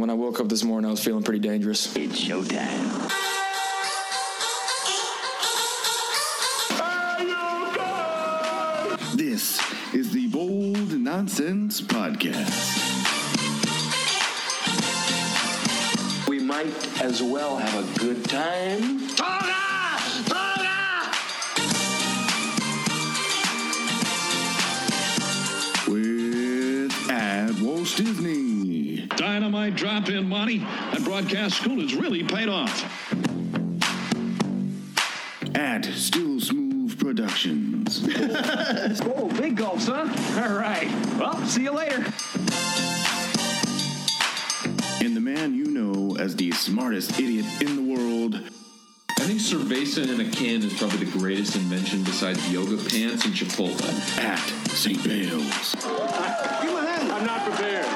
when I woke up this morning, I was feeling pretty dangerous. It's showtime. This is the Bold Nonsense Podcast. We might as well have a good time. With at Walt Disney. Dynamite drop in money at broadcast school has really paid off. At Still Smoove Productions. Oh, big gulps, huh? All right. Well, see you later. and the man you know as the smartest idiot in the world, I think cerveza in a can is probably the greatest invention besides yoga pants and Chipotle. at St. Bale's. I'm not prepared.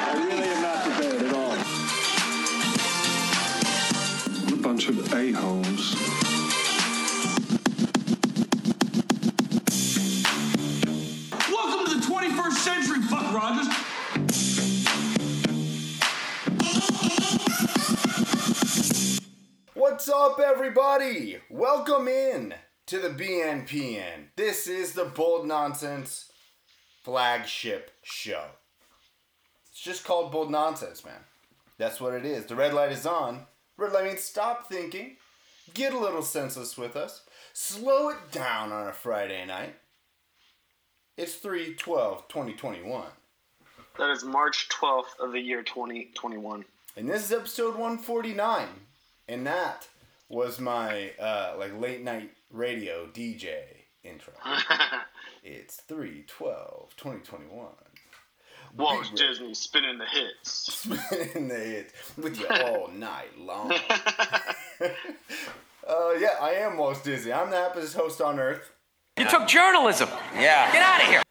Everybody? Welcome in to the BNPN. This is the Bold Nonsense flagship show. It's just called Bold Nonsense, man. That's what it is. The red light is on. Red light means stop thinking, get a little senseless with us, slow it down on a Friday night. It's 3 12 2021. That is March 12th of the year 2021. And this is episode 149. And that was my uh, like late night radio DJ intro. it's 3 12 2021. Walt Big Disney spinning the hits. in the hit with you all night long. uh, yeah, I am Walt Disney. I'm the happiest host on earth. You took journalism. Yeah. Get out of here.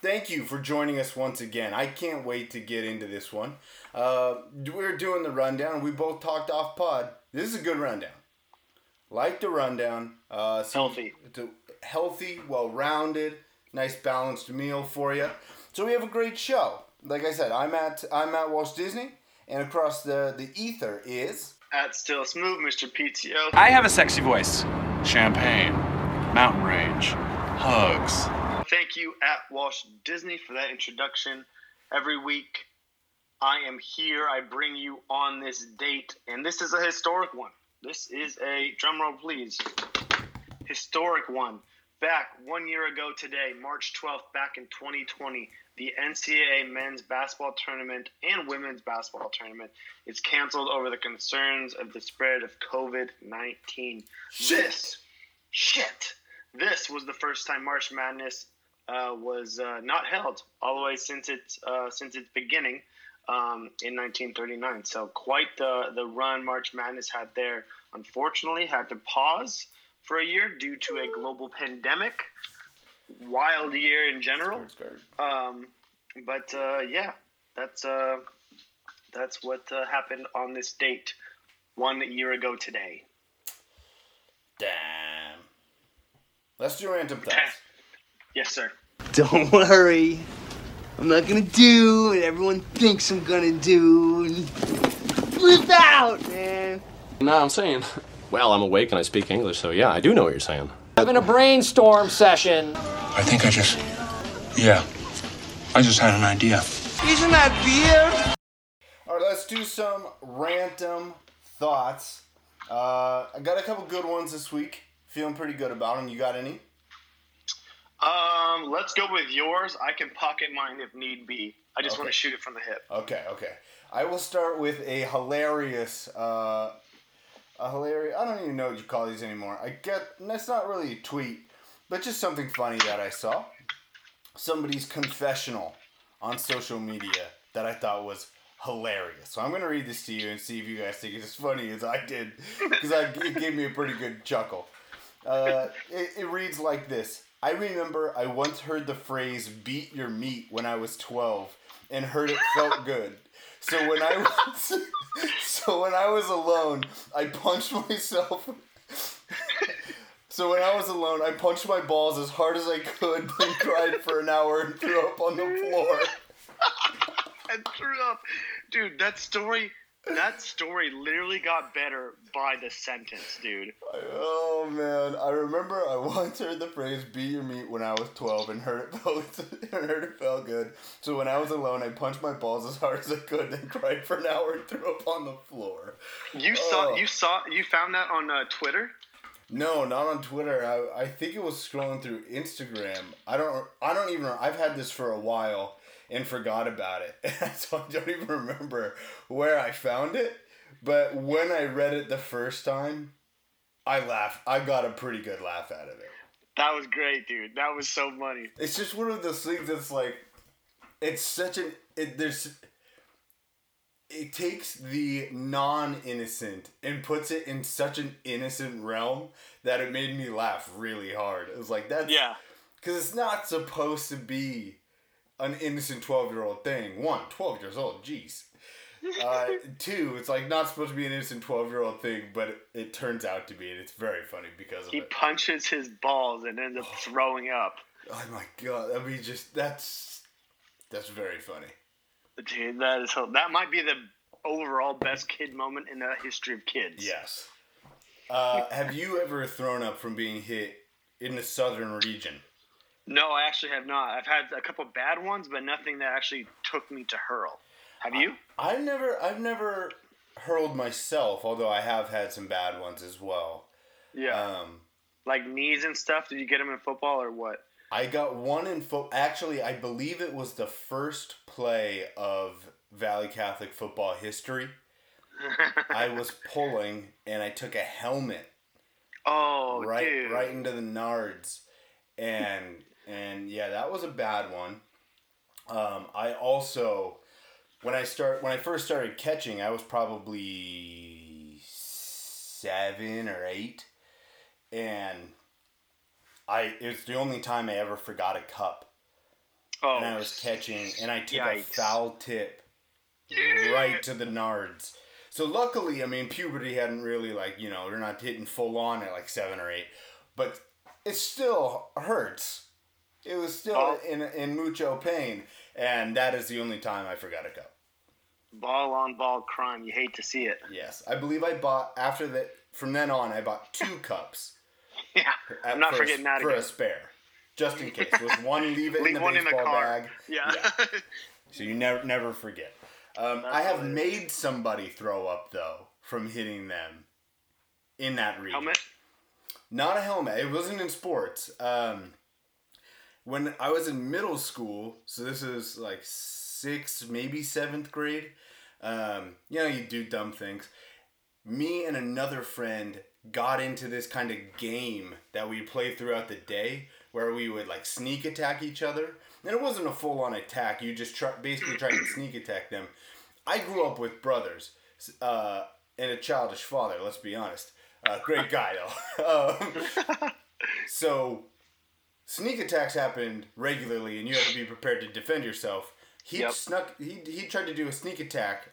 Thank you for joining us once again. I can't wait to get into this one. Uh, we're doing the rundown. We both talked off pod. This is a good rundown. Like the rundown. Uh, so Healthy. It's a healthy, well rounded, nice balanced meal for you. So we have a great show. Like I said, I'm at I'm at Walt Disney, and across the the ether is At Still Smoove, Mr. PTO. I have a sexy voice. Champagne, mountain range, hugs. Thank you at Walt Disney for that introduction. Every week, I am here. I bring you on this date, and this is a historic one. This is a drumroll, please. Historic one. Back one year ago today, March 12th, back in 2020, the NCAA men's basketball tournament and women's basketball tournament is canceled over the concerns of the spread of COVID 19. This, shit, this was the first time March Madness uh, was uh, not held all the way since its uh, since its beginning um, in 1939. So quite the the run March Madness had there. Unfortunately, had to pause for a year due to a global pandemic. Wild year in general. Um, but uh, yeah, that's uh, that's what uh, happened on this date one year ago today. damn. Let's do random thoughts. Yes, sir. Don't worry. I'm not gonna do what everyone thinks I'm gonna do. Flip out, man. No, I'm saying, well, I'm awake and I speak English, so yeah, I do know what you're saying. Having a brainstorm session. I think I just. Yeah. I just had an idea. Isn't that weird? All right, let's do some random thoughts. Uh, I got a couple good ones this week. Feeling pretty good about them. You got any? Um, let's go with yours. I can pocket mine if need be. I just Okay. want to shoot it from the hip. Okay, okay. I will start with a hilarious, uh, a hilarious. I don't even know what you call these anymore. I get that's not really a tweet, but just something funny that I saw. Somebody's confessional on social media that I thought was hilarious. So I'm gonna read this to you and see if you guys think it's as funny as I did, because it gave me a pretty good chuckle. Uh, it, it reads like this. I remember I once heard the phrase "beat your meat" when I was 12, and heard it felt good. So when I was, so when I was alone, I punched myself. So when I was alone, I punched my balls as hard as I could, then cried for an hour and threw up on the floor. and threw up. Dude, that story that story literally got better by the sentence, dude. Oh man, I remember I once heard the phrase "be your meat" when I was twelve and heard it felt and heard it felt good. So when I was alone, I punched my balls as hard as I could, and cried for an hour and threw up on the floor. You saw Oh. you saw you found that on uh, Twitter? No, not on Twitter. I, I think it was scrolling through Instagram. I don't I don't even I've had this for a while and forgot about it. so I don't even remember where I found it. But when I read it the first time, I laughed. I got a pretty good laugh out of it. That was great, dude. That was so funny. It's just one of those things that's like it's such an it there's it takes the non-innocent and puts it in such an innocent realm that it made me laugh really hard. It was like that's Yeah. because it's not supposed to be an innocent 12-year-old thing. One, 12 years old, jeez. Uh, two, it's like not supposed to be an innocent 12-year-old thing, but it, it turns out to be, and it's very funny because of He it. punches his balls and ends up throwing up. Oh my god, I mean, just that's that's very funny. Dude, that is that might be the overall best kid moment in the history of kids. Yes. Uh, have you ever thrown up from being hit in the southern region? No, I actually have not. I've had a couple bad ones, but nothing that actually took me to hurl. Have you? I've never, I've never hurled myself, although I have had some bad ones as well. Yeah. Um, like knees and stuff. Did you get them in football or what? I got one in foot. Actually, I believe it was the first play of Valley Catholic football history. I was pulling and I took a helmet Oh, right dude. right into the nards, and and yeah, that was a bad one. Um, I also when I start when I first started catching, I was probably seven or eight, and I it was the only time I ever forgot a cup. Oh, and I was catching, and I took a foul tip right to the nards. So luckily, I mean, puberty hadn't really like you know they're not hitting full on at like seven or eight, but it still hurts. It was still Oh. in in mucho pain, and that is the only time I forgot a cup. Ball on ball crime. You hate to see it. Yes, I believe I bought after that. From then on, I bought two cups. Yeah, I'm not for forgetting that for again. a spare, just in case. Was one leave it in the one in the baseball car. bag? Yeah. So you never never forget. Um, I have made somebody throw up though from hitting them in that region. Helmet. Not a helmet. It wasn't in sports. Um, when I was in middle school, so this is like sixth, maybe seventh grade. Um, you know, you do dumb things. Me and another friend got into this kind of game that we played throughout the day, where we would like sneak attack each other. And it wasn't a full on attack. You just try, basically try to sneak attack them. I grew up with brothers uh, and a childish father. Let's be honest. Uh, great guy though. um, so sneak attacks happened regularly, and you had to be prepared to defend yourself. He Yep. snuck. He he tried to do a sneak attack,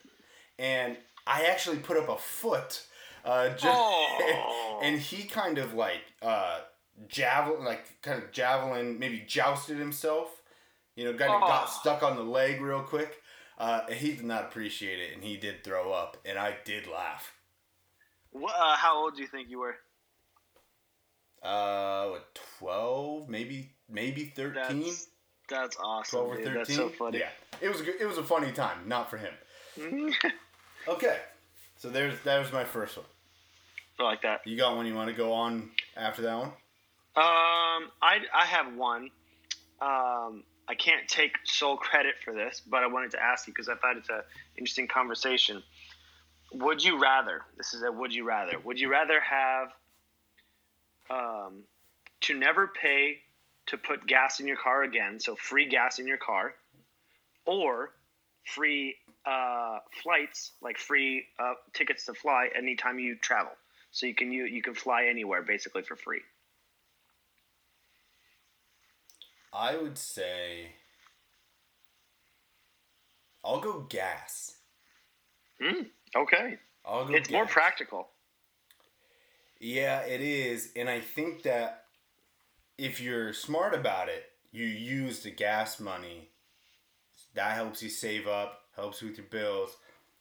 and I actually put up a foot. Uh, Oh. and he kind of like uh, javelin, like kind of javelin, maybe jousted himself. You know, kind of got Oh. stuck on the leg real quick. Uh, he did not appreciate it, and he did throw up, and I did laugh. What, uh, how old do you think you were? Uh, what, twelve, maybe, maybe thirteen. That's, that's awesome. Twelve or thirteen. That's so funny. Yeah, it was a good, it was a funny time, not for him. Okay, so there's that was my first one. I like that. You got one you want to go on after that one? Um, I I have one. Um, I can't take sole credit for this, but I wanted to ask you because I thought it's a interesting conversation. Would you rather? This is a would you rather. Would you rather have um, to never pay to put gas in your car again, so free gas in your car, or free uh, flights, like free uh, tickets to fly anytime you travel, so you can you you can fly anywhere basically for free. I would say I'll go gas. Mm, okay. I'll go. It's more practical. Yeah, it is, and I think that if you're smart about it, you use the gas money. That helps you save up, helps with your bills,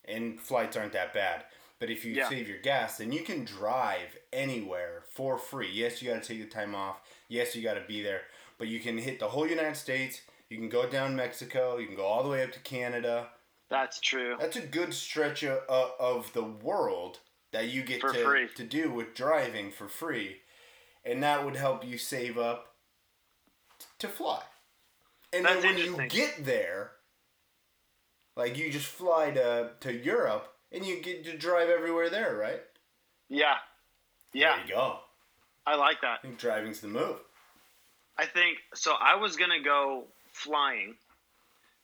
and flights aren't that bad. But if you Yeah. save your gas, then you can drive anywhere for free. Yes, you got to take the time off. Yes, you got to be there, but you can hit the whole United States. You can go down Mexico. You can go all the way up to Canada. That's true. That's a good stretch of, of the world that you get For to, free. to do with driving for free. And that would help you save up t- to fly. And That's then when you get there, like you just fly to, to Europe and you get to drive everywhere there, right? Yeah. Yeah. There you go. I like that. I think driving's the move. I think so. I was gonna go flying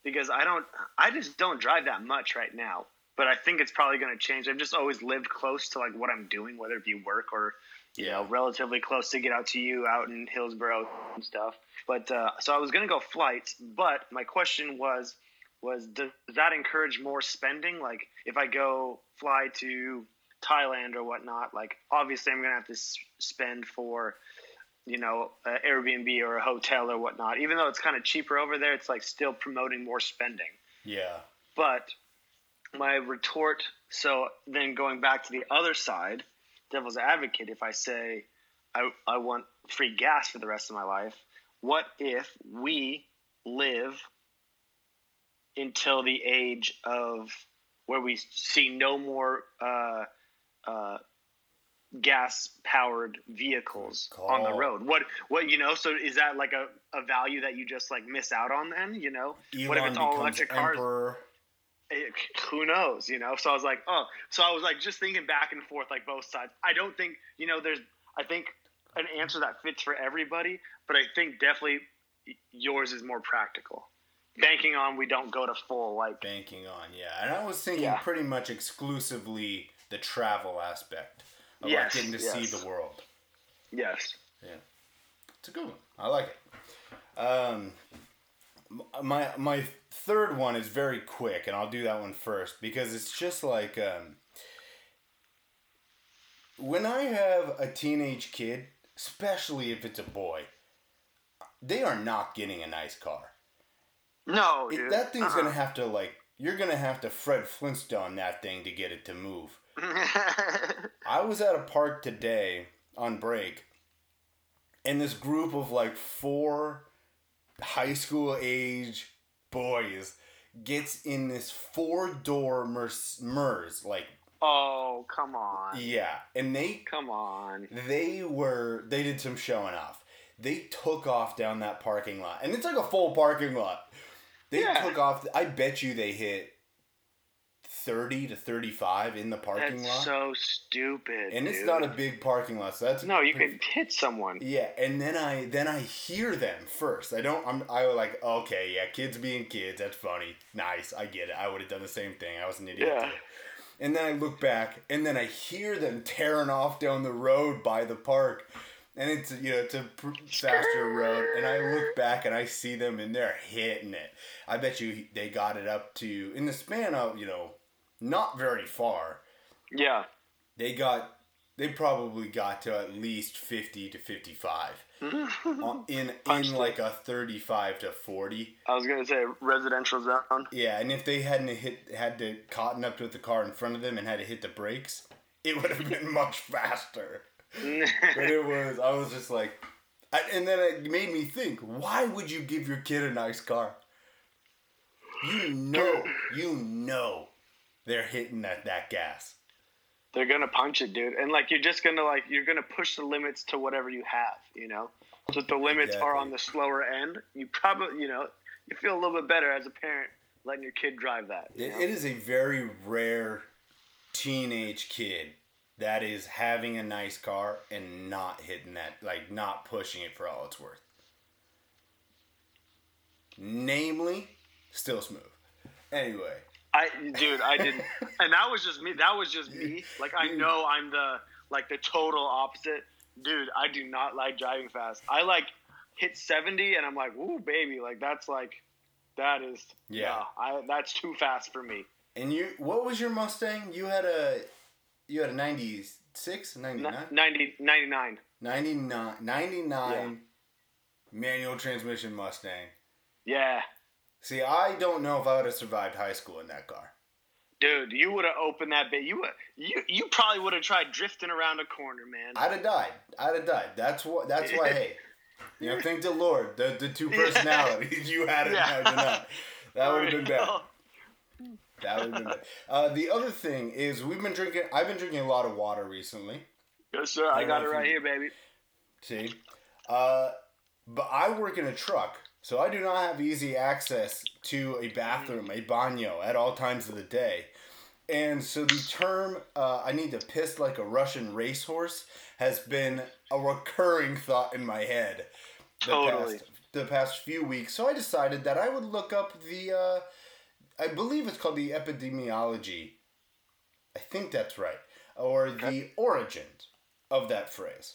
because I don't. I just don't drive that much right now. But I think it's probably gonna change. I've just always lived close to like what I'm doing, whether it be work or you know relatively close to get out to you out in Hillsboro and stuff. But uh, so I was gonna go flights. But my question was was does that encourage more spending? Like if I go fly to Thailand or whatnot, like obviously I'm gonna have to s- spend for you know, uh, Airbnb or a hotel or whatnot. Even though it's kind of cheaper over there, it's like still promoting more spending. Yeah. But my retort, so then going back to the other side, devil's advocate, if I say I, I want free gas for the rest of my life, what if we live until the age of where we see no more uh, uh, gas powered vehicles on the road? What what you know so is that like a, a value that you just like miss out on then you know? What if Elon it's all electric cars? emperor. It, who knows you know? So i was like oh so i was like just thinking back and forth like both sides. I don't think you know there's i think an answer that fits for everybody but i think definitely yours is more practical. Banking on we don't go to full like banking on yeah. And i was thinking Yeah. pretty much exclusively the travel aspect of Yes, like getting to see the world. Yes. Yeah. It's a good one. I like it. Um my my third one is very quick and i'll do that one first because it's just like um when i have a teenage kid especially if it's a boy they are not getting a nice car no it- that thing's Uh-uh. gonna have to like you're gonna have to Fred Flintstone that thing to get it to move. I was at a park today on break, and this group of like four high school age boys gets in this four door Merc- Mers like oh come on yeah, and they come on they were they did some showing off. They took off down that parking lot, and it's like a full parking lot. They Yeah. took off. I bet you they hit thirty to thirty-five in the parking that's lot, so stupid and it's not a big parking lot. So that's no you could hit someone yeah. And then I then I hear them first. I don't. I'm. I was like, okay, yeah, kids being kids. That's funny. Nice. I get it. I would have done the same thing. I was an idiot. Yeah. too. And then I look back, and then I hear them tearing off down the road by the park, and it's you know it's a faster road. And I look back, and I see them, and they're hitting it. I bet you they got it up to in the span of you know not very far. yeah They got they probably got to at least fifty to fifty five. in in like a thirty five to forty. I was gonna say residential zone. Yeah, and if they hadn't hit had to cotton up with the car in front of them and had to hit the brakes, it would have been much faster. but it was I was just like, I, and then it made me think: Why would you give your kid a nice car? You know, you know, they're hitting that that gas. They're gonna punch it, dude. And like you're just gonna like you're gonna push the limits to whatever you have, you know. So if the limits are on the slower end, you probably you know you feel a little bit better as a parent letting your kid drive that. It, it is a very rare teenage kid that is having a nice car and not hitting that, like not pushing it for all it's worth. Namely, still smooth. Anyway, I dude, I didn't, and that was just me. That was just me. Like I know I'm the like the total opposite, dude. I do not like driving fast. I like hit seventy, and I'm like, ooh, baby, like that's like that is Yeah. I that's too fast for me. and you, what was your Mustang? You had a, you had a 96, 99? 90, 99. 99, 99 manual transmission Mustang. Yeah, See, I don't know if I would have survived high school in that car. Dude, you would have opened that bit. You would, you you probably would have tried drifting around a corner, man. I'd have died. I'd have died. That's what. That's why. Hey, you know, thank the Lord. The the two personalities you had it, Yeah. That would have been bad. Oh, That would have been bad. Uh, the other thing is we've been drinking. I've been drinking a lot of water recently. Yes, sir. I don't got it right you- here, baby. See, uh, but I work in a truck, so I do not have easy access to a bathroom, a baño, at all times of the day. And so the term uh, "I need to piss like a Russian racehorse" has been a recurring thought in my head. The Totally. Past, the past few weeks, so I decided that I would look up the. Uh, I believe it's called the epidemiology. I think that's right, or the origins of that phrase.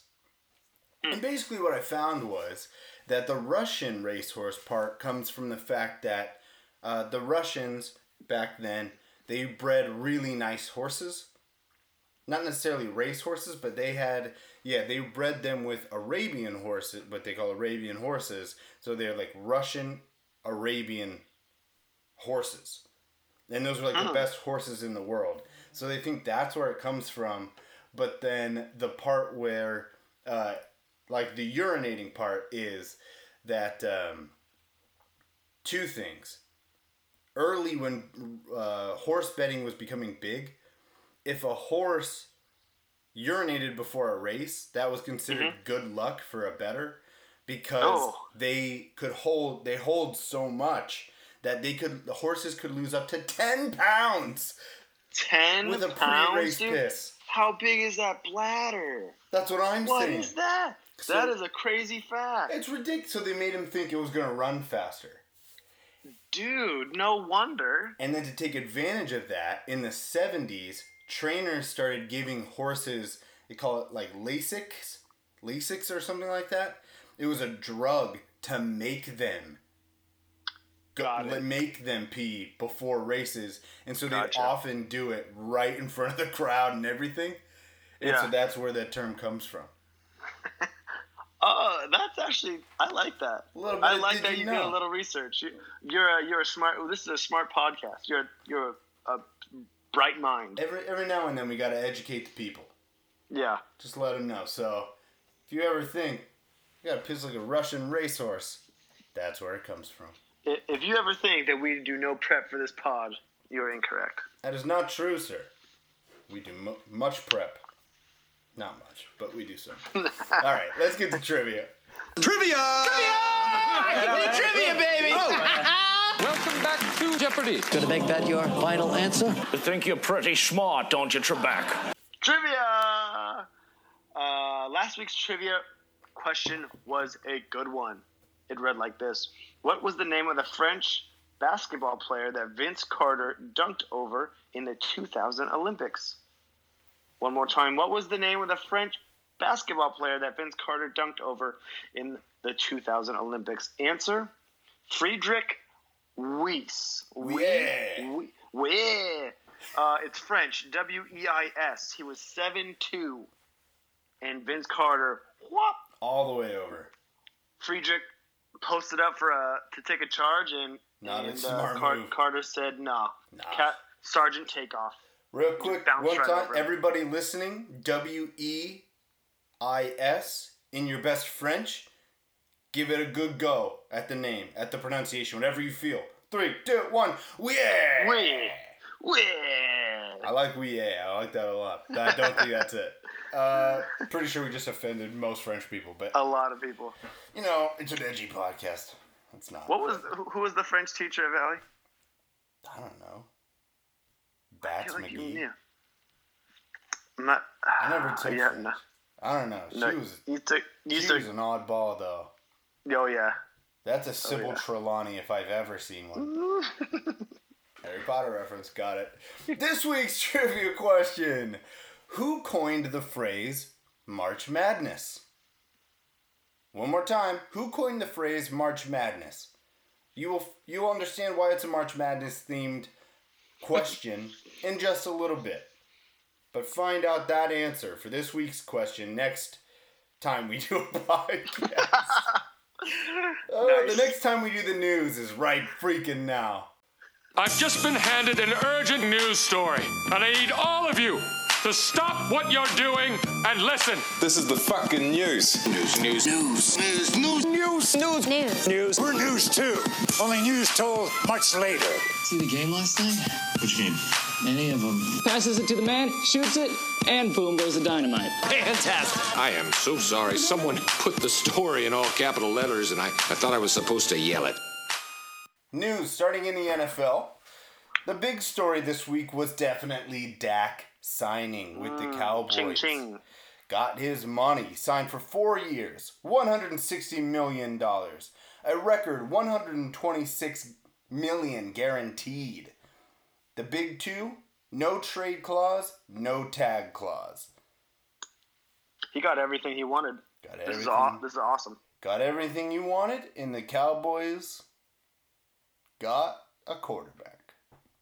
And basically, what I found was that the Russian racehorse part comes from the fact that uh, the Russians back then they bred really nice horses, not necessarily race horses, but they had yeah they bred them with Arabian horses, what they call Arabian horses. So they're like Russian Arabian horses, and those were like the Oh. best horses in the world. So they think that's where it comes from. But then the part where uh, like the urinating part is that um, two things. Early when uh, horse betting was becoming big, if a horse urinated before a race, that was considered good luck for a better because Oh. they could hold they hold so much that they could the horses could lose up to ten pounds Ten with a pounds, pre-race dude. piss. How big is that bladder? That's what I'm What saying. is that? So- that is a crazy fact, It's ridiculous. So they made him think it was going to run faster. dude. No wonder. And then to take advantage of that, in the 70s, trainers started giving horses, they call it like Lasix, Lasix or something like that. It was a drug to make them go, make them pee before races. And so they Gotcha. often do it right in front of the crowd and everything. And so that's where that term comes from. Oh, that's actually I like that. I like that you you did a little research. You, you're a you're a smart. This is a smart podcast. You're you're a, a bright mind. Every, every now and then we got to educate the people. Yeah. Just let them know. So, if you ever think you got to piss like a Russian racehorse, that's where it comes from. If you ever think that we do no prep for this pod, you're incorrect. That is not true, sir. We do mu- much prep. Not much, but we do some. All right, let's get to trivia. Trivia! Trivia, trivia, baby! Welcome back to Jeopardy. Gonna make that your final answer? You think you're pretty smart, don't you, Trebek? Trivia. Uh, last week's trivia question was a good one. It read like this: What was the name of the French basketball player that Vince Carter dunked over in the 2000 Olympics? One more time. What was the name of the French basketball player that Vince Carter dunked over in the 2000 Olympics? Answer: Friedrich Weis. Yeah. Weis. Weis. Uh, it's French. W E I S. He was seven two, and Vince Carter. Whoop. All the way over. Friedrich posted up for a to take a charge, and Not a and, smart Car- move. Carter said no. Nah. Cat Sergeant Takeoff. Real quick, one right time, over everybody listening, W E I S in your best French. Give it a good go at the name, at the pronunciation, whatever you feel. Three, two, one. Yeah. Wee. Wee. I like we yeah, I like that a lot. I don't think that's it. Uh, pretty sure we just offended most French people, but A lot of people. you know, it's an edgy podcast. It's not. What was who who was the French teacher of Valley? I don't know. Bats like McGee. not. I never took yeah, no. I don't know. She No, was you took. You she took. was an oddball though. Oh yeah. That's a oh, Sybill yeah. Trelawney if I've ever seen one. Harry Potter reference, got it. This week's trivia question: Who coined the phrase March Madness? One more time. Who coined the phrase March Madness? You will you will understand why it's a March Madness themed question in just a little bit. But find out that answer for this week's question next time we do a podcast. Oh, Nice. the next time we do the news is right freaking now. I've just been handed an urgent news story, and I need all of you to stop what you're doing and listen. This is the fucking news. News, news, news, news, news, news, news, news. news. We're news too. Only news told much later. See the game last night? Which game? Any of them. Passes it to the man, shoots it, and boom goes the dynamite. Fantastic. I am so sorry. Someone put the story in all capital letters, and I, I thought I was supposed to yell it. News starting in the NFL. The big story this week was definitely Dak signing with the mm, Cowboys. Ching ching. Got his money, signed for four years, $160 million. A record 126 million guaranteed. The big two, no trade clause, no tag clause. He got everything he wanted. Got This is, everything. aw- this is awesome. Got everything you wanted, and the Cowboys got a quarterback.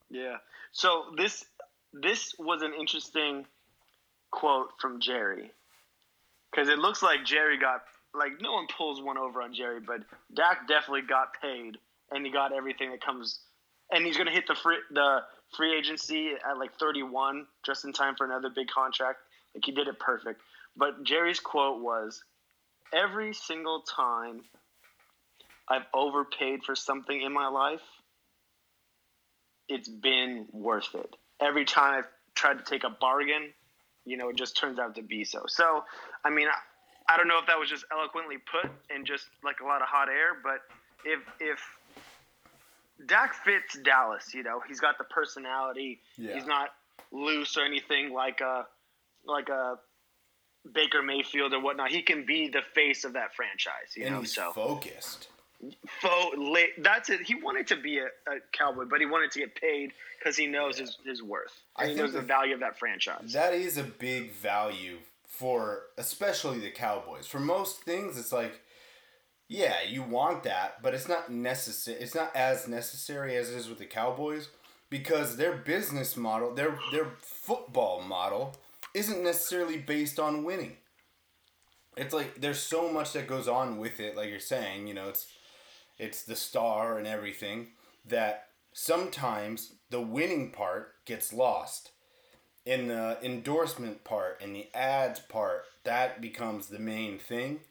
Yeah. So this this was an interesting quote from Jerry because it looks like Jerry got like no one pulls one over on Jerry, but Dak definitely got paid and he got everything that comes, and he's gonna hit the free the free agency at like 31 just in time for another big contract. Like he did it perfect. But Jerry's quote was, "Every single time I've overpaid for something in my life." it's been worth it. Every time I've tried to take a bargain, you know, it just turns out to be so. So, I mean, I, I don't know if that was just eloquently put and just like a lot of hot air, but if if Dak fits Dallas, you know, he's got the personality. Yeah. He's not loose or anything like a like a Baker Mayfield or whatnot. He can be the face of that franchise, you and know. he's So focused. Fo- la- that's it. He wanted to be a, a cowboy, but he wanted to get paid because he knows his, his worth. I And he knows the value of that franchise. That is a big value for especially the Cowboys. For most things, it's like, yeah, you want that, but it's not necessary. It's not as necessary as it is with the Cowboys because their business model, their their football model, isn't necessarily based on winning. It's like there's so much that goes on with it, like you're saying. You know, it's it's the star and everything that sometimes the winning part gets lost. In the endorsement part and the ads part that becomes the main thing.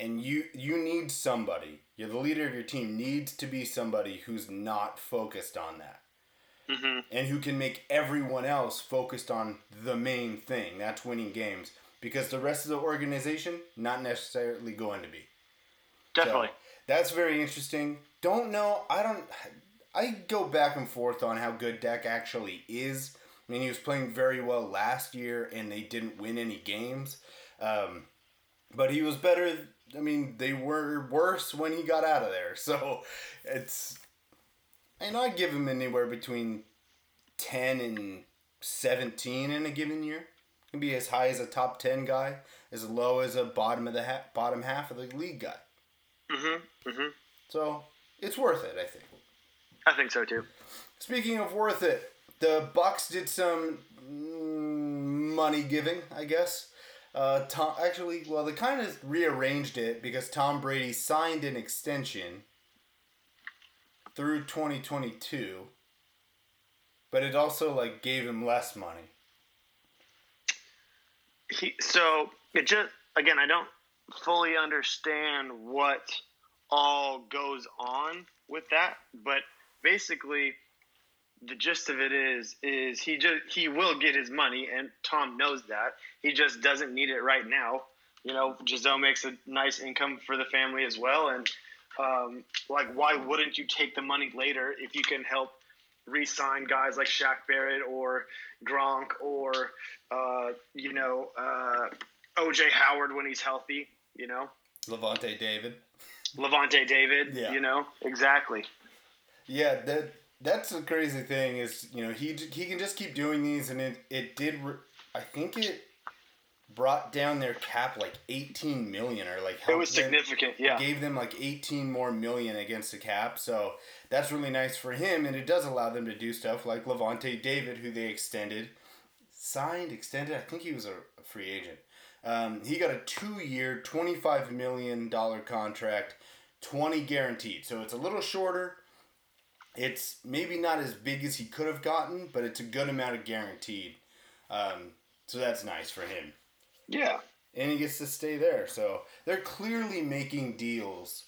And you you need somebody. You're the leader of your team needs to be somebody who's not focused on that. Mm-hmm. and who can make everyone else focused on the main thing. That's winning games. Because the rest of the organization not necessarily going to be. Definitely. so, that's very interesting. Don't know. I don't. I go back and forth on how good Dak actually is. I mean, he was playing very well last year, and they didn't win any games. Um, but he was better. I mean, they were worse when he got out of there. So it's. And I give him anywhere between ten and seventeen in a given year. Can be as high as a top ten guy, as low as a bottom of the ha- bottom half of the league guy. Mm-hmm. Mm-hmm. So it's worth it, I think. I think so too. Speaking of worth it, the Bucks did some mm, money giving, I guess. Uh, Tom, actually, well, they kind of rearranged it because Tom Brady signed an extension through 2022, but it also like gave him less money. He, so it just again, I don't fully understand what all goes on with that, but basically, the gist of it is is he just he will get his money, and Tom knows that. He just doesn't need it right now. You know, Gisele makes a nice income for the family as well, and um, like, why wouldn't you take the money later if you can help re-sign guys like Shaq Barrett or Gronk or uh, you know uh, OJ Howard when he's healthy? You know, Lavonte David. Lavonte David. Yeah. You know, exactly. Yeah, that that's the crazy thing is you know he he can just keep doing these and it it did I think it brought down their cap like 18 million or like It was them- significant, yeah. gave them like 18 more million against the cap so that's really nice for him and it does allow them to do stuff like Lavonte David who they extended signed extended I think he was a free agent um, he got a two year 25 million dollar contract 20 guaranteed so it's a little shorter It's maybe not as big as he could have gotten, but it's a good amount of guaranteed. Um, so that's nice for him. Yeah. And he gets to stay there. So they're clearly making deals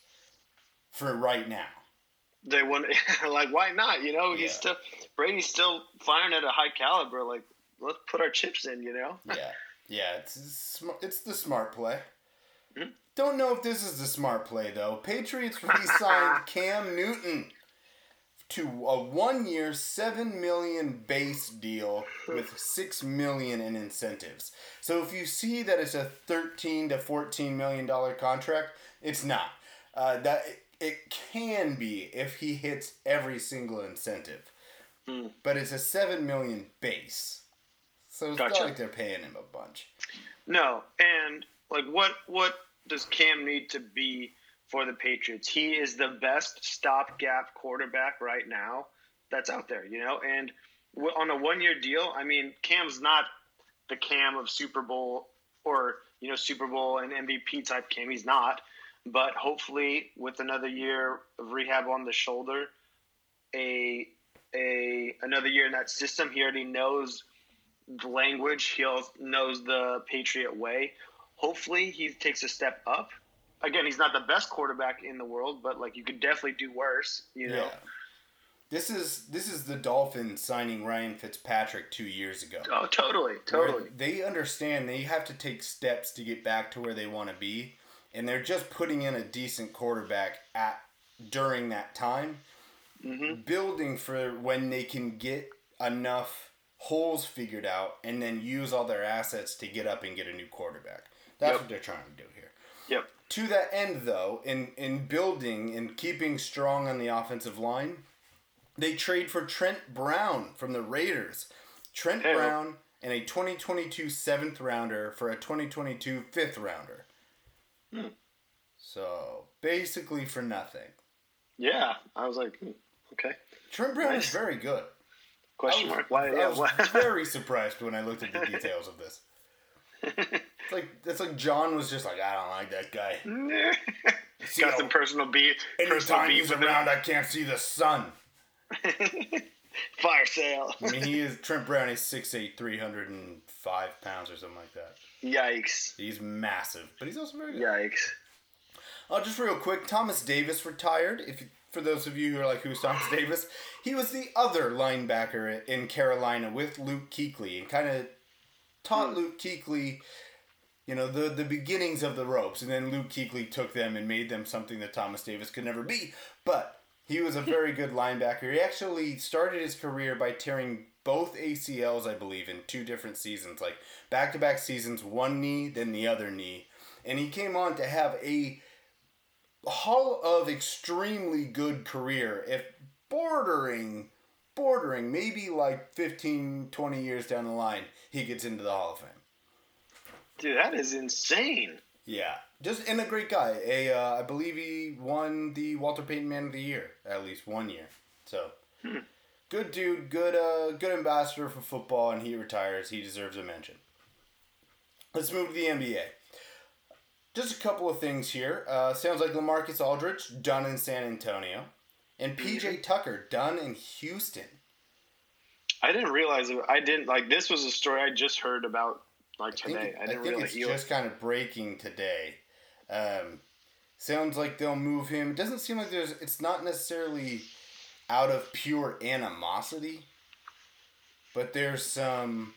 for right now. They want like why not? You know, Yeah. he's still Brady's still firing at a high caliber. Like let's put our chips in. You know. Yeah. Yeah, it's it's sm- it's the smart play. Don't know if this is the smart play though. Patriots re-signed Cam Newton to a one-year, seven million base deal with six million in incentives. So if you see that it's a thirteen to fourteen million dollar contract, it's not. Uh, that it can be if he hits every single incentive, but it's a seven million base. So it's Gotcha. not like they're paying him a bunch. No, and like what what does Cam need to be for the Patriots? He is the best stopgap quarterback right now that's out there, you know. And on a one year deal, I mean, Cam's not the Cam of Super Bowl or you know Super Bowl and MVP type Cam. He's not, but hopefully with another year of rehab on the shoulder, a a another year in that system, he already knows the language. He knows the Patriot way. Hopefully, he takes a step up. Again, he's not the best quarterback in the world, but like you could definitely do worse. You know, Yeah. This is this is the Dolphins signing Ryan Fitzpatrick two years ago. Oh, totally, totally. They understand they have to take steps to get back to where they want to be, and they're just putting in a decent quarterback at during that time, Mm-hmm. building for when they can get enough holes figured out, and then use all their assets to get up and get a new quarterback. That's Yep. what they're trying to do here. Yep. To that end, though, in in building and keeping strong on the offensive line, they trade for Trent Brown from the Raiders. Trent Hey. Brown and a 2022 seventh rounder for a 2022 fifth rounder. Hmm. So basically for nothing. Yeah, I was like, hmm, okay. Trent Brown Nice. is very good. Question I was, mark? Why? I was very surprised when I looked at the details of this. It's like it's like Jon was just like I don't like that guy. You Got know, some personal beat. Personal Anytime beef he's with him. around, I can't see the sun. Fire sale. I mean, he is Trent Brown is 6'8", 305 pounds or something like that. Yikes. He's massive, but he's also very good. Yikes. Uh, just real quick, Thomas Davis retired. If you- for those of you who are like, who's Thomas Davis? He was the other linebacker in Carolina with Luke Kuechly and kind of taught hmm. Luke Kuechly, you know, the the beginnings of the ropes, and then Luke Kuechly took them and made them something that Thomas Davis could never be. But he was a very good linebacker. He actually started his career by tearing both ACLs, I believe, in two different seasons, like back to back seasons, one knee, then the other knee. And he came on to have a hall of extremely good career, if bordering, bordering, maybe like 15, 20 years down the line, he gets into the Hall of Fame. Dude, that is insane. Yeah, just and a great guy. A uh, I believe he won the Walter Payton Man of the Year at least one year. So good dude, good uh, good ambassador for football, and he retires. He deserves a mention. Let's move to the NBA. Just a couple of things here. Uh, sounds like Lamarcus Aldridge done in San Antonio, and PJ Tucker done in Houston. I didn't realize it. I didn't like this was a story I just heard about like I think, today. I I didn't think realize it's just kind of breaking today. Um, sounds like they'll move him. It doesn't seem like there's. It's not necessarily out of pure animosity, but there's some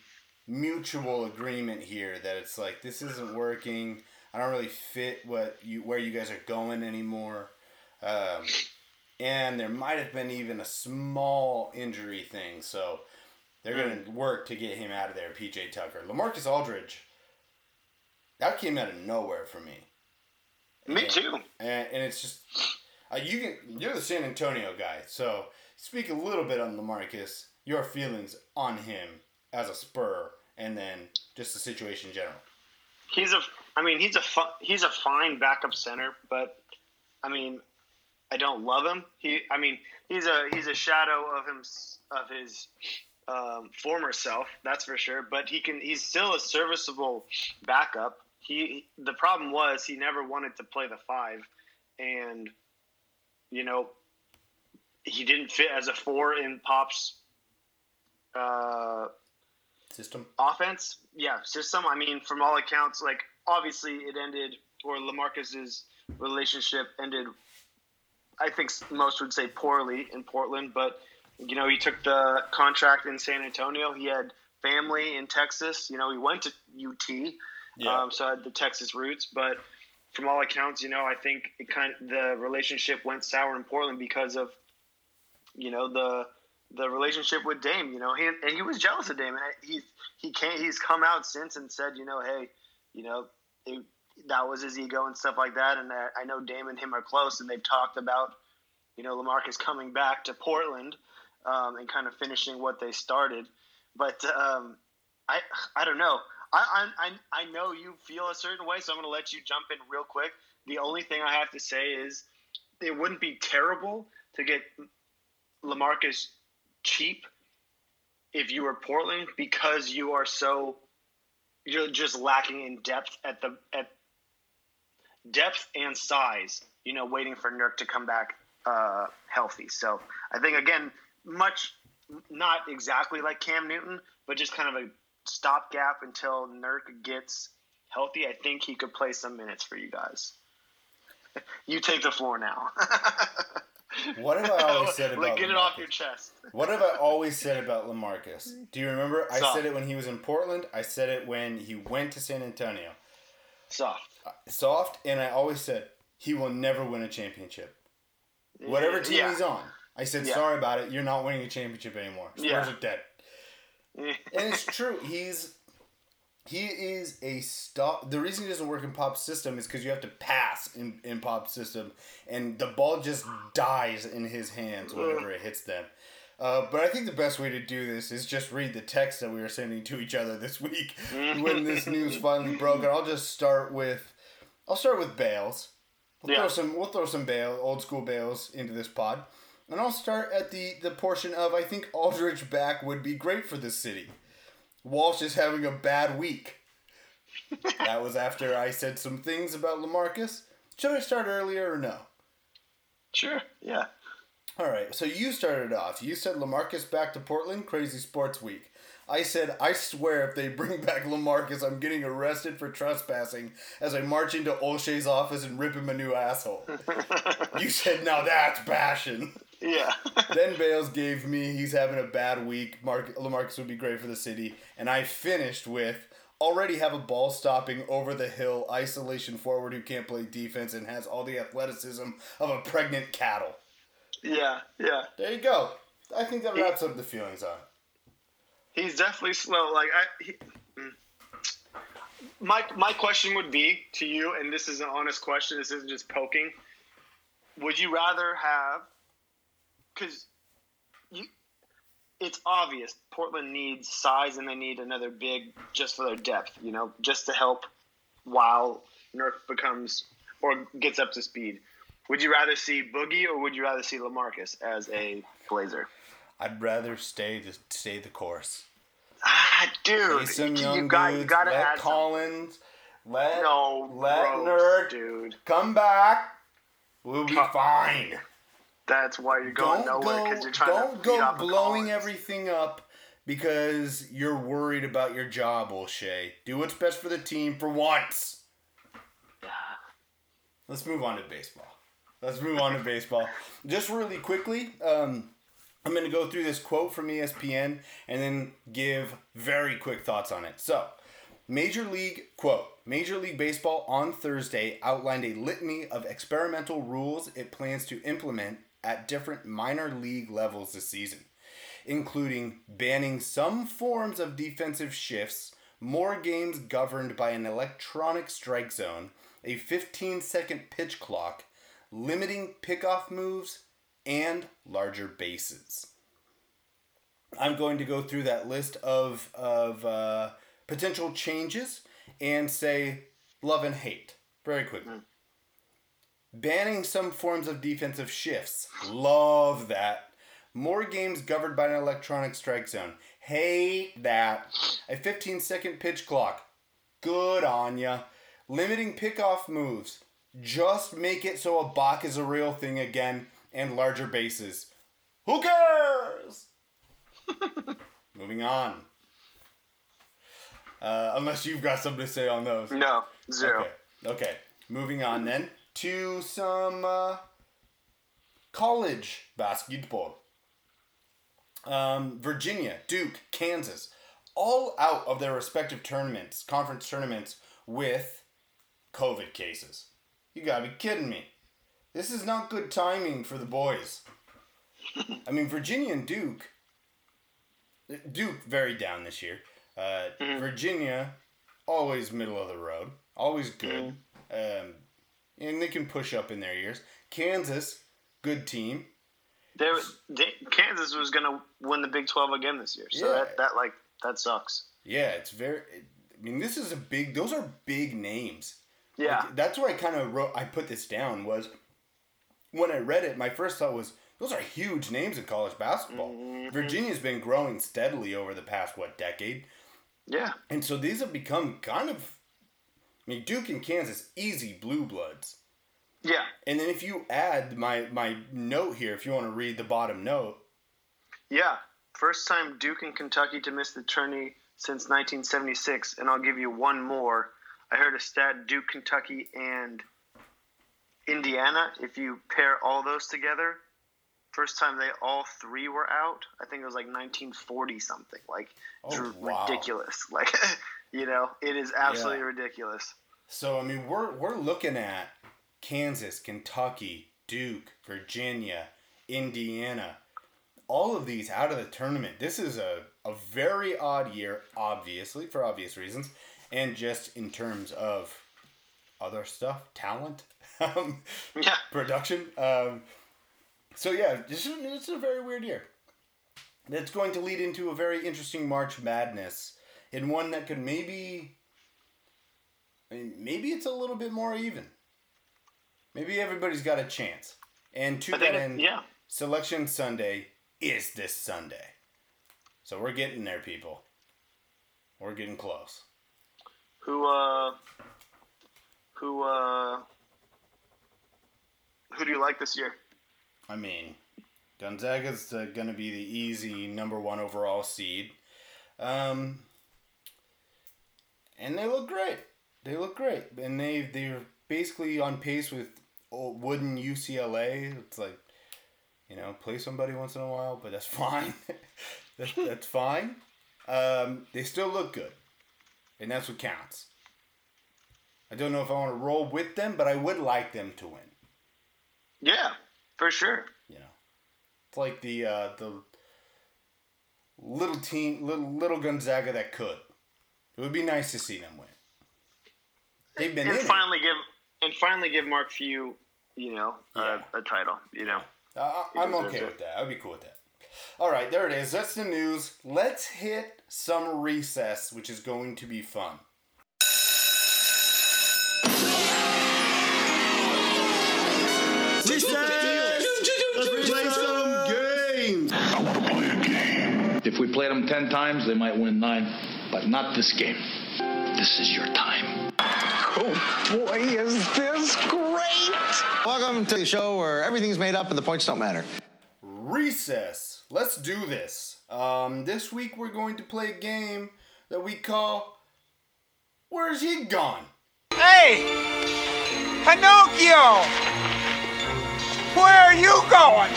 mutual agreement here that it's like this isn't working. I don't really fit what you where you guys are going anymore. Um, and there might have been even a small injury thing, so they're going to work to get him out of there. PJ Tucker, Lamarcus Aldridge, that came out of nowhere for me. Me And- too. And, and it's just uh, you can you're the San Antonio guy, so speak a little bit on Lamarcus, your feelings on him as a Spur, and then just the situation in general. He's a. I mean, he's a. Fu- he's a fine backup center, but I mean, I don't love him. He. I mean, he's a. He's a shadow of him. Of his um, former self. That's for sure. But he can. He's still a serviceable backup. He. The problem was he never wanted to play the five, and you know, he didn't fit as a four in Pop's uh, system offense. Yeah, system. I mean, from all accounts, like obviously it ended, or Lamarcus's relationship ended. I think most would say poorly in Portland, but you know he took the contract in San Antonio. He had family in Texas. You know he went to UT, Yeah. um, so had the Texas roots. But from all accounts, you know I think it kind of, the relationship went sour in Portland because of you know the the relationship with Dame. You know, he, and he was jealous of Dame, and he he can't. He's come out since and said, you know, hey, you know, that was his ego and stuff like that. And I, I know Dame and him are close, and they've talked about, you know, Lamarcus coming back to Portland um, and kind of finishing what they started. But um, I I don't know. I, I I know you feel a certain way, so I'm going to let you jump in real quick. The only thing I have to say is it wouldn't be terrible to get Lamarcus cheap if you were Portland because you are so you're just lacking in depth at the at depth and size. You know, waiting for Nurk to come back uh, healthy. So I think again, much not exactly like Cam Newton, but just kind of a stopgap until Nurk gets healthy. I think he could play some minutes for you guys. You take the floor now. What have I always said about like, get it Lamarcus? off your chest. What have I always said about Lamarcus? Do you remember? I Soft. said it when he was in Portland. I said it when he went to San Antonio. Soft. Uh, soft, and I always said he will never win a championship. Whatever team Yeah. he's on. I said, Yeah. sorry about it. You're not winning a championship anymore. Spurs Yeah. are dead. and it's true. He's he is a stop. The reason he doesn't work in pop system is because you have to pass in in Pop's system, and the ball just dies in his hands whenever it hits them. Uh, but I think the best way to do this is just read the text that we were sending to each other this week when this news finally broke. And I'll just start with, I'll start with Bales. We'll throw some, we'll throw some Bale, old school Bales into this pod, and I'll start at the the portion of I think Aldridge back would be great for this city. Walsh is having a bad week. that was after I said some things about Lamarcus. Should I start earlier or no? Sure. Yeah. All right. So you started off. You said Lamarcus back to Portland. Crazy Sports Week. I said I swear if they bring back Lamarcus, I'm getting arrested for trespassing as I march into Olshey's office and rip him a new asshole. you said now that's passion. Yeah. then Bales gave me he's having a bad week. Mark Lamarcus would be great for the city, and I finished with already have a ball stopping over the hill isolation forward who can't play defense and has all the athleticism of a pregnant cattle. Yeah. Yeah. There you go. I think that wraps up the feelings on. He's definitely slow. Like I, he, mm. my my question would be to you, and this is an honest question. This isn't just poking. Would you rather have? Because you, it's obvious Portland needs size, and they need another big just for their depth. You know, just to help while Nurk becomes or gets up to speed. Would you rather see Boogie or would you rather see Lamarcus as a Blazer? I'd rather stay to stay the course. Ah, dude, some you, young got you gotta let add some- Collins, let No, let gross, Nerd dude. come back. We'll be fine. That's why you're going don't nowhere because you're trying to don't beat go blowing everything up because you're worried about your job, Olshey. Do what's best for the team for once. Yeah. Let's move on to baseball. Let's move on to baseball. Just really quickly, um, I'm going to go through this quote from ESPN and then give very quick thoughts on it. So, Major League quote Major League Baseball on Thursday outlined a litany of experimental rules it plans to implement at different minor league levels this season, including banning some forms of defensive shifts, more games governed by an electronic strike zone, a 15 second pitch clock, limiting pickoff moves, and larger bases. I'm going to go through that list of, of uh, potential changes and say love and hate very quickly. Banning some forms of defensive shifts. Love that. More games governed by an electronic strike zone. Hate that. A 15 second pitch clock. Good on ya. Limiting pickoff moves. Just make it so a balk is a real thing again and larger bases. Who cares? Moving on. Uh, unless you've got something to say on those. No, zero. Okay. okay. Moving on then to some uh, college basketball. Um, Virginia, Duke, Kansas, all out of their respective tournaments, conference tournaments, with COVID cases. You gotta be kidding me. This is not good timing for the boys. I mean, Virginia and Duke. Duke very down this year. Uh, Virginia, always middle of the road, always good, um, and they can push up in their years. Kansas, good team. There, Kansas was going to win the Big Twelve again this year, so Yeah. that, that like that sucks. Yeah, it's very. I mean, this is a big. Those are big names. Yeah. Like, that's where I kind of wrote. I put this down was when I read it. My first thought was those are huge names in college basketball. Mm-hmm. Virginia's been growing steadily over the past what decade, Yeah, and so these have become kind of. Duke and Kansas, easy blue bloods. yeah, And then if you add my my note here, if you want to read the bottom note, yeah. First time Duke and Kentucky to miss the tourney since 1976, and I'll give you one more. I heard a stat: Duke, Kentucky, and Indiana. If you pair all those together, first time they all three were out. I think it was like 1940 something. Like Oh, wow. ridiculous. Like you know, it is absolutely Yeah. ridiculous. So I mean, we're we're looking at Kansas, Kentucky, Duke, Virginia, Indiana, all of these out of the tournament. This is a, a very odd year, obviously for obvious reasons, and just in terms of other stuff, talent, um, Yeah. production. Um, so yeah, this is, it's a very weird year. That's going to lead into a very interesting March Madness, and one that could maybe I mean, maybe it's a little bit more even. Maybe everybody's got a chance. And to that end, yeah. Selection Sunday is this Sunday. So we're getting there, people. We're getting close. Who uh who uh who do you like this year? I mean, Gonzaga's uh, going to be the easy number one overall seed. Um, and they look great. They look great. And they, they're basically on pace with old wooden UCLA. It's like, you know, play somebody once in a while, but that's fine. that's, that's fine. Um, they still look good. And that's what counts. I don't know if I want to roll with them, but I would like them to win. Yeah, for sure. You know, it's like the uh, the little team, little little Gonzaga that could. It would be nice to see them win. They've been and in it. finally give and finally give Mark Few, you know, a, a title. You know, Uh, I'm okay it. with that. I'd be cool with that. All right, there it is. That's the news. Let's hit some recess, which is going to be fun. Let's play some games. If we played them 10 times, they might win nine, but not this game. This is your time. Oh boy, is this great! Welcome to the show where everything's made up and the points don't matter. Recess. Let's do this. Um, this week we're going to play a game that we call Where's He Gone? Hey! Pinocchio! Where are you going?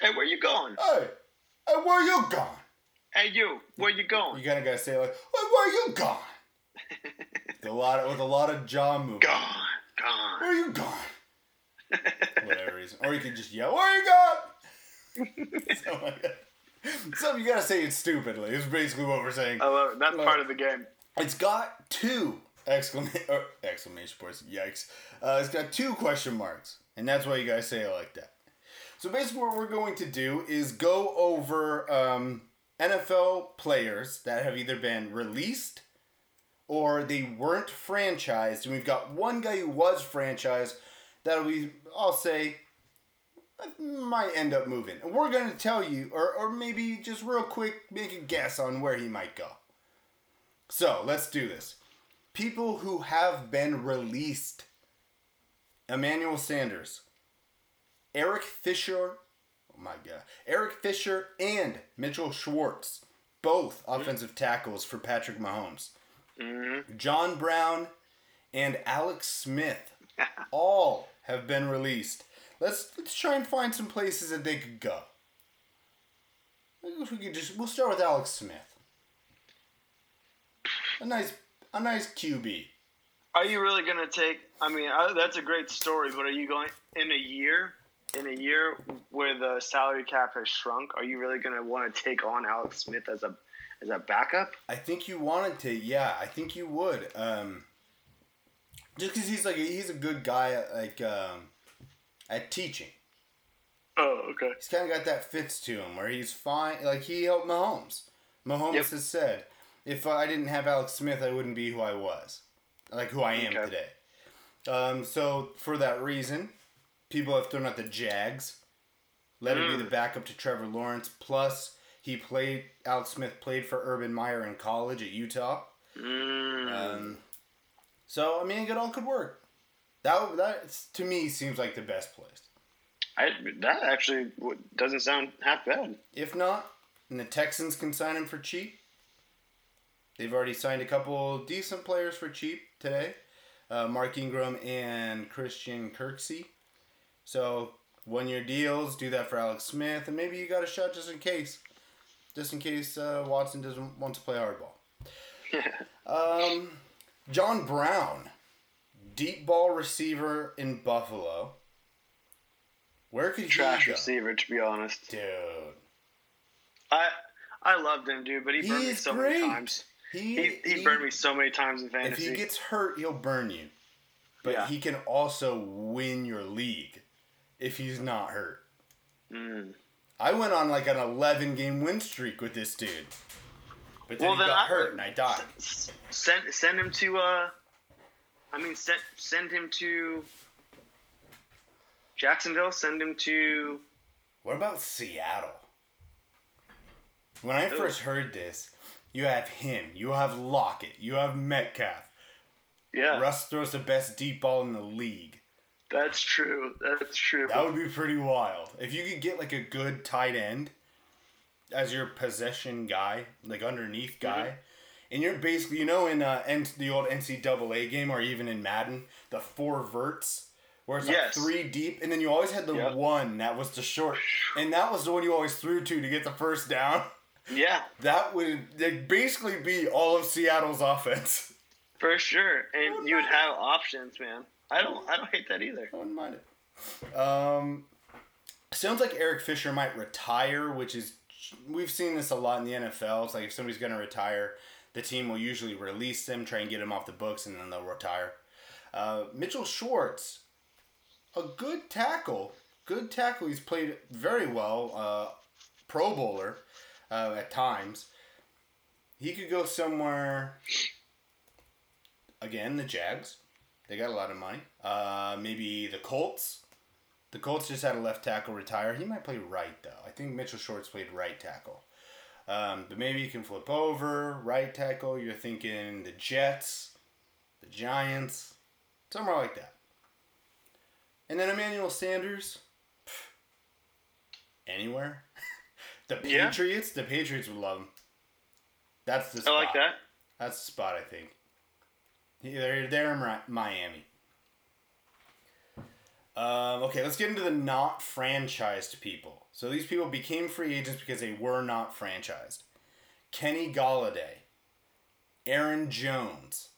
Hey, where you going? Hey, hey, where you gone? Hey, you, where you going? You kind of gotta say like, hey, where you gone? with a lot of, with a lot of jaw movement. Gone, gone. Where are you gone? Whatever reason, or you can just yell, "Where you gone?" Like that. Something you gotta say it stupidly. It's basically what we're saying. I love it. That's Like, part of the game. It's got two exclamation exclamation points. Yikes! Uh, it's got two question marks, and that's why you guys say it like that. So basically, what we're going to do is go over um, NFL players that have either been released or they weren't franchised, and we've got one guy who was franchised that we, I'll say, might end up moving. And we're going to tell you, or, or maybe just real quick, make a guess on where he might go. So let's do this. People who have been released Emmanuel Sanders, Eric Fisher, oh my God. Eric Fisher and Mitchell Schwartz, both hmm. offensive tackles for Patrick Mahomes. Mm-hmm. John Brown and Alex Smith all have been released. Let's let's try and find some places that they could go. If we could just we'll start with Alex Smith. A nice a nice QB. Are you really going to take? I mean, I, that's a great story, but are you going in a year? In a year where the salary cap has shrunk, are you really going to want to take on Alex Smith as a as a backup? I think you wanted to. Yeah, I think you would. Um, just because he's like he's a good guy at like um, at teaching. Oh, okay. He's kind of got that fits to him where he's fine. Like he helped Mahomes. Mahomes Yep. has said, if I didn't have Alex Smith, I wouldn't be who I was, like who I am Okay. today. Um, so for that reason, people have thrown out the Jags. Let him be Mm. the backup to Trevor Lawrence. Plus, he played. Alex Smith played for Urban Meyer in college at Utah. Mm. Um, so I mean, it all could work. That that to me seems like the best place. I, that actually doesn't sound half bad. If not, and the Texans can sign him for cheap. They've already signed a couple decent players for cheap today. Uh, Mark Ingram and Christian Kirksey. So one year deals, do that for Alex Smith, and maybe you got a shot just in case. Just in case uh, Watson doesn't want to play hardball. um, John Brown, deep ball receiver in Buffalo. Where could he Trash go? receiver, to be honest. Dude. I I loved him, dude, but he, He burned me so great. many times. He, He, he, he- burned me so many times in fantasy. If he gets hurt, he'll burn you. But Yeah. he can also win your league if he's not hurt. Mm. I went on like an 11 game win streak with this dude. But then Well, he then got I- hurt and I died. Send send him to uh, I mean send send him to Jacksonville. Send him to What about Seattle? When I Ooh. first heard this, you have him, you have Lockett, you have Metcalf. yeah. Russ throws the best deep ball in the league. That's true. That's true. That would be pretty wild. If you could get like a good tight end as your possession guy, like underneath guy, and you're basically, you know, in uh, N- the old NCAA game or even in Madden, the four verts, where it's Yes. like three deep, and then you always had the Yep. one that was the short, and that was the one you always threw to to get the first down. yeah, That would basically be all of Seattle's offense. for sure. And you would have options, man. I don't I don't hate that either. I wouldn't mind it. Um, sounds like Eric Fisher might retire, which is we've seen this a lot in the NFL. It's like if somebody's going to retire, the team will usually release them, try and get them off the books, and then they'll retire. Uh, Mitchell Schwartz, a good tackle, good tackle. He's played very well, uh, Pro Bowler uh, at times. He could go somewhere. Again, the Jags. They got a lot of money. Uh, maybe the Colts. The Colts just had a left tackle retire. He might play right though. I think Mitchell Schwartz played right tackle. Um, but maybe you can flip over right tackle. You're thinking the Jets, the Giants, somewhere like that. And then Emmanuel Sanders. pff, Anywhere. the Yeah. Patriots. The Patriots would love him. That's the I like that. That's the spot I think. He- They're they're in Miami. Um, okay, let's get into the not franchised people. So these people became free agents because they were not franchised. Kenny Golladay, Aaron Jones,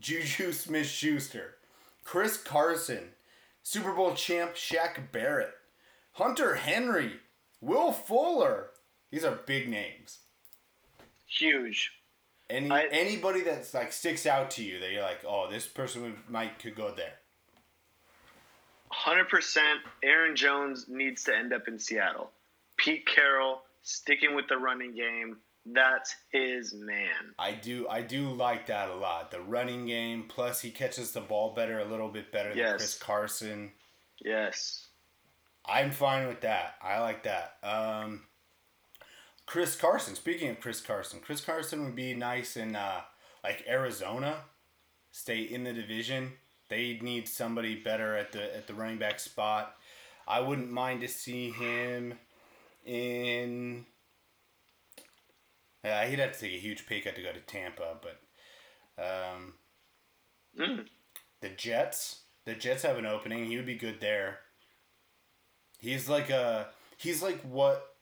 Juju Smith Schuster, Chris Carson, Super Bowl champ Shaq Barrett, Hunter Henry, Will Fuller. These are big names. Huge. Any anybody that's like sticks out to you that you're like, oh, this person would, might could go there. Hundred percent. Aaron Jones needs to end up in Seattle. Pete Carroll sticking with the running game. That's his man. I do I do like that a lot. The running game plus he catches the ball better a little bit better than Chris Carson. Yes. I'm fine with that. I like that. Um, Chris Carson. Speaking of Chris Carson, Chris Carson would be nice in uh, like Arizona. Stay in the division. They need somebody better at the at the running back spot. I wouldn't mind to see him. in. Yeah, he'd have to take a huge pay cut to go to Tampa, but um, Mm. the Jets. The Jets have an opening. He would be good there. He's like a he's like what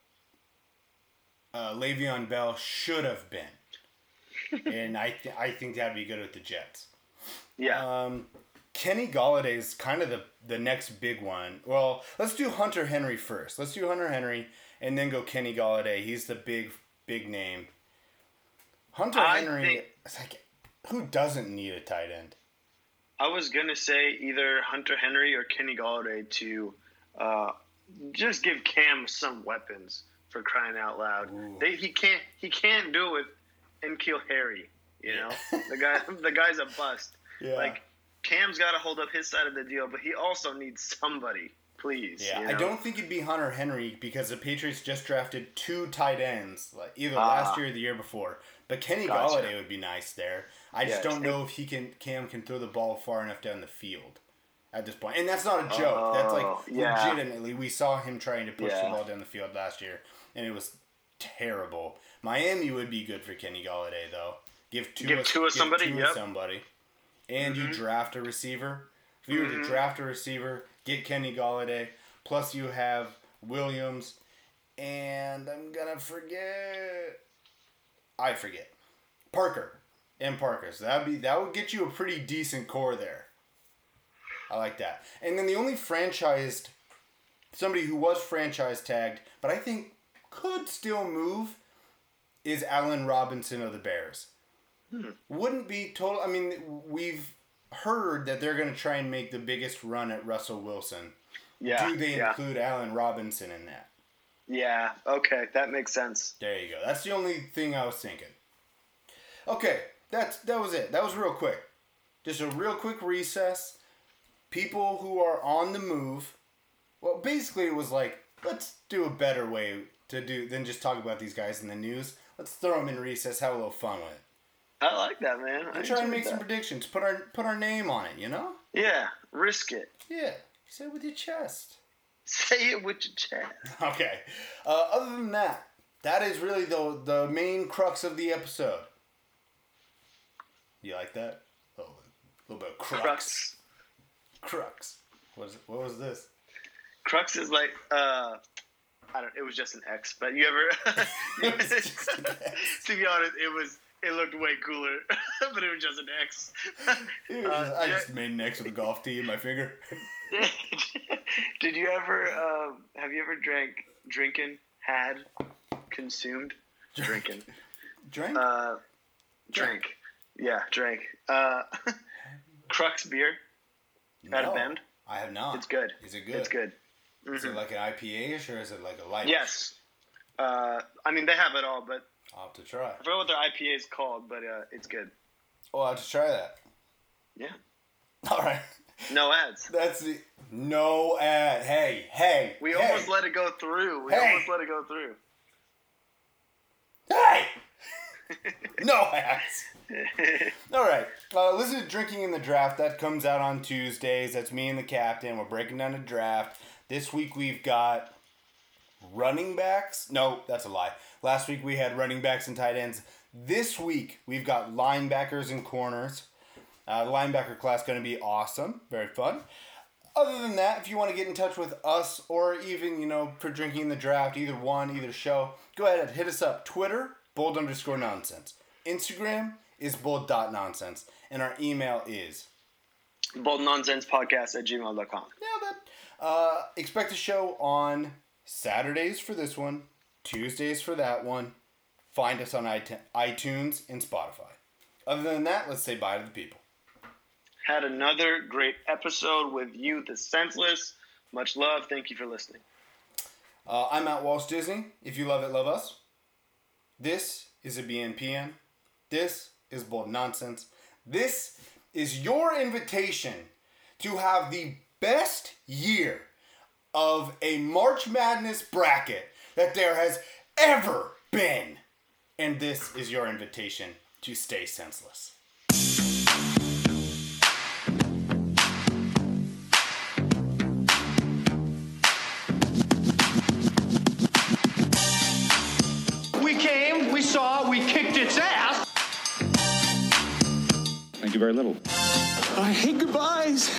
uh, Le'Veon Bell should have been, and I th- I think that'd be good with the Jets. Yeah. Um, Kenny Golladay is kind of the the next big one. Well, let's do Hunter Henry first. Let's do Hunter Henry and then go Kenny Golladay. He's the big big name. Hunter I Henry. think- it's like who doesn't need a tight end? I was gonna say either Hunter Henry or Kenny Golladay to uh, just give Cam some weapons for crying out loud. They, he can't he can't do it N'Keal Harry. You know the guy the guy's a bust. Yeah. Like Cam's got to hold up his side of the deal, but he also needs somebody. Please. Yeah, you I don't think it'd be Hunter Henry because the Patriots just drafted two tight ends, like either Ah. last year or the year before. But Kenny Gotcha. Golladay would be nice there. I just Yeah, don't know if he can Cam can throw the ball far enough down the field at this point. And that's not a joke. that's like Oh, yeah. legitimately we saw him trying to push Yeah. the ball down the field last year and it was terrible. Miami would be good for Kenny Golladay though. Give Tua, Give Tua somebody, Tua yep. somebody. And you Mhm. draft a receiver. If you were to Mhm. draft a receiver, get Kenny Golladay. Plus, you have Williams, and I'm gonna forget. I forget Parker and Parker. So that'd be that would get you a pretty decent core there. I like that. And then the only franchised, somebody who was franchise tagged, but I think could still move, is Allen Robinson of the Bears. Hmm. Wouldn't be total. I mean, we've heard that they're going to try and make the biggest run at Russell Wilson. Yeah, Do they yeah. include Allen Robinson in that? Yeah. Okay, that makes sense. There you go. That's the only thing I was thinking. Okay, that's that was it. That was real quick. Just a real quick recess. People who are on the move. Well, basically, it was like let's do a better way to do than just talk about these guys in the news. Let's throw them in recess, have a little fun with it, I like that, man. I and try and make some predictions. Put our put our name on it. You know? Yeah, risk it. Yeah. Say it with your chest. Say it with your chest. Okay. Uh, other than that, that is really the the main crux of the episode. You like that? Oh, a little bit of crux. Crux. Crux. What is it? What was this? Crux is like uh I don't it was just an X, but you ever to be honest, it was it looked way cooler, but it was just an X. Was- Uh, I just made an X with a golf tee in my finger. Did you ever um, have you ever drank drinking had consumed drinking Drink? uh drank yeah drink. uh Crux beer out No, of Bend I have not. It's good. Is it good? It's good. Is it Mhm. like an IPA-ish or is it like a light? Yes. Uh, I mean, they have it all, but I'll have to try. I forgot what their IPA is called, but uh, it's good. Oh, I'll have to try that. Yeah. All right. No ads. That's the no ad. Hey, hey. We hey. almost let it go through. We Hey. almost let it go through. Hey! no ads. All right. Uh, listen to Drinking in the Draft. That comes out on Tuesdays. That's me and the captain. We're breaking down the draft. This week we've got running backs. No, that's a lie. Last week we had running backs and tight ends. This week we've got linebackers and corners. Uh, the linebacker class going to be awesome. Very fun. Other than that, if you want to get in touch with us or even, you know, for drinking in the draft, either one, either show, go ahead and hit us up. Twitter, bold underscore nonsense. Instagram is bold dot nonsense. And our email is Bold Nonsense Podcast at gmail.com. uh, expect a show on Saturdays for this one, Tuesdays for that one. Find us on iTunes and Spotify. Other than that, let's say bye to the people. Had another great episode with you, the senseless. Much love. Thank you for listening. Uh, I'm at Walt Disney. If you love it, love us. This is a BNPN. This is Bold Nonsense. This is your invitation to have the best year of a March Madness bracket that there has ever been. And this is your invitation to stay senseless. We came, we saw, we kicked its ass. Thank you very little. I hate goodbyes.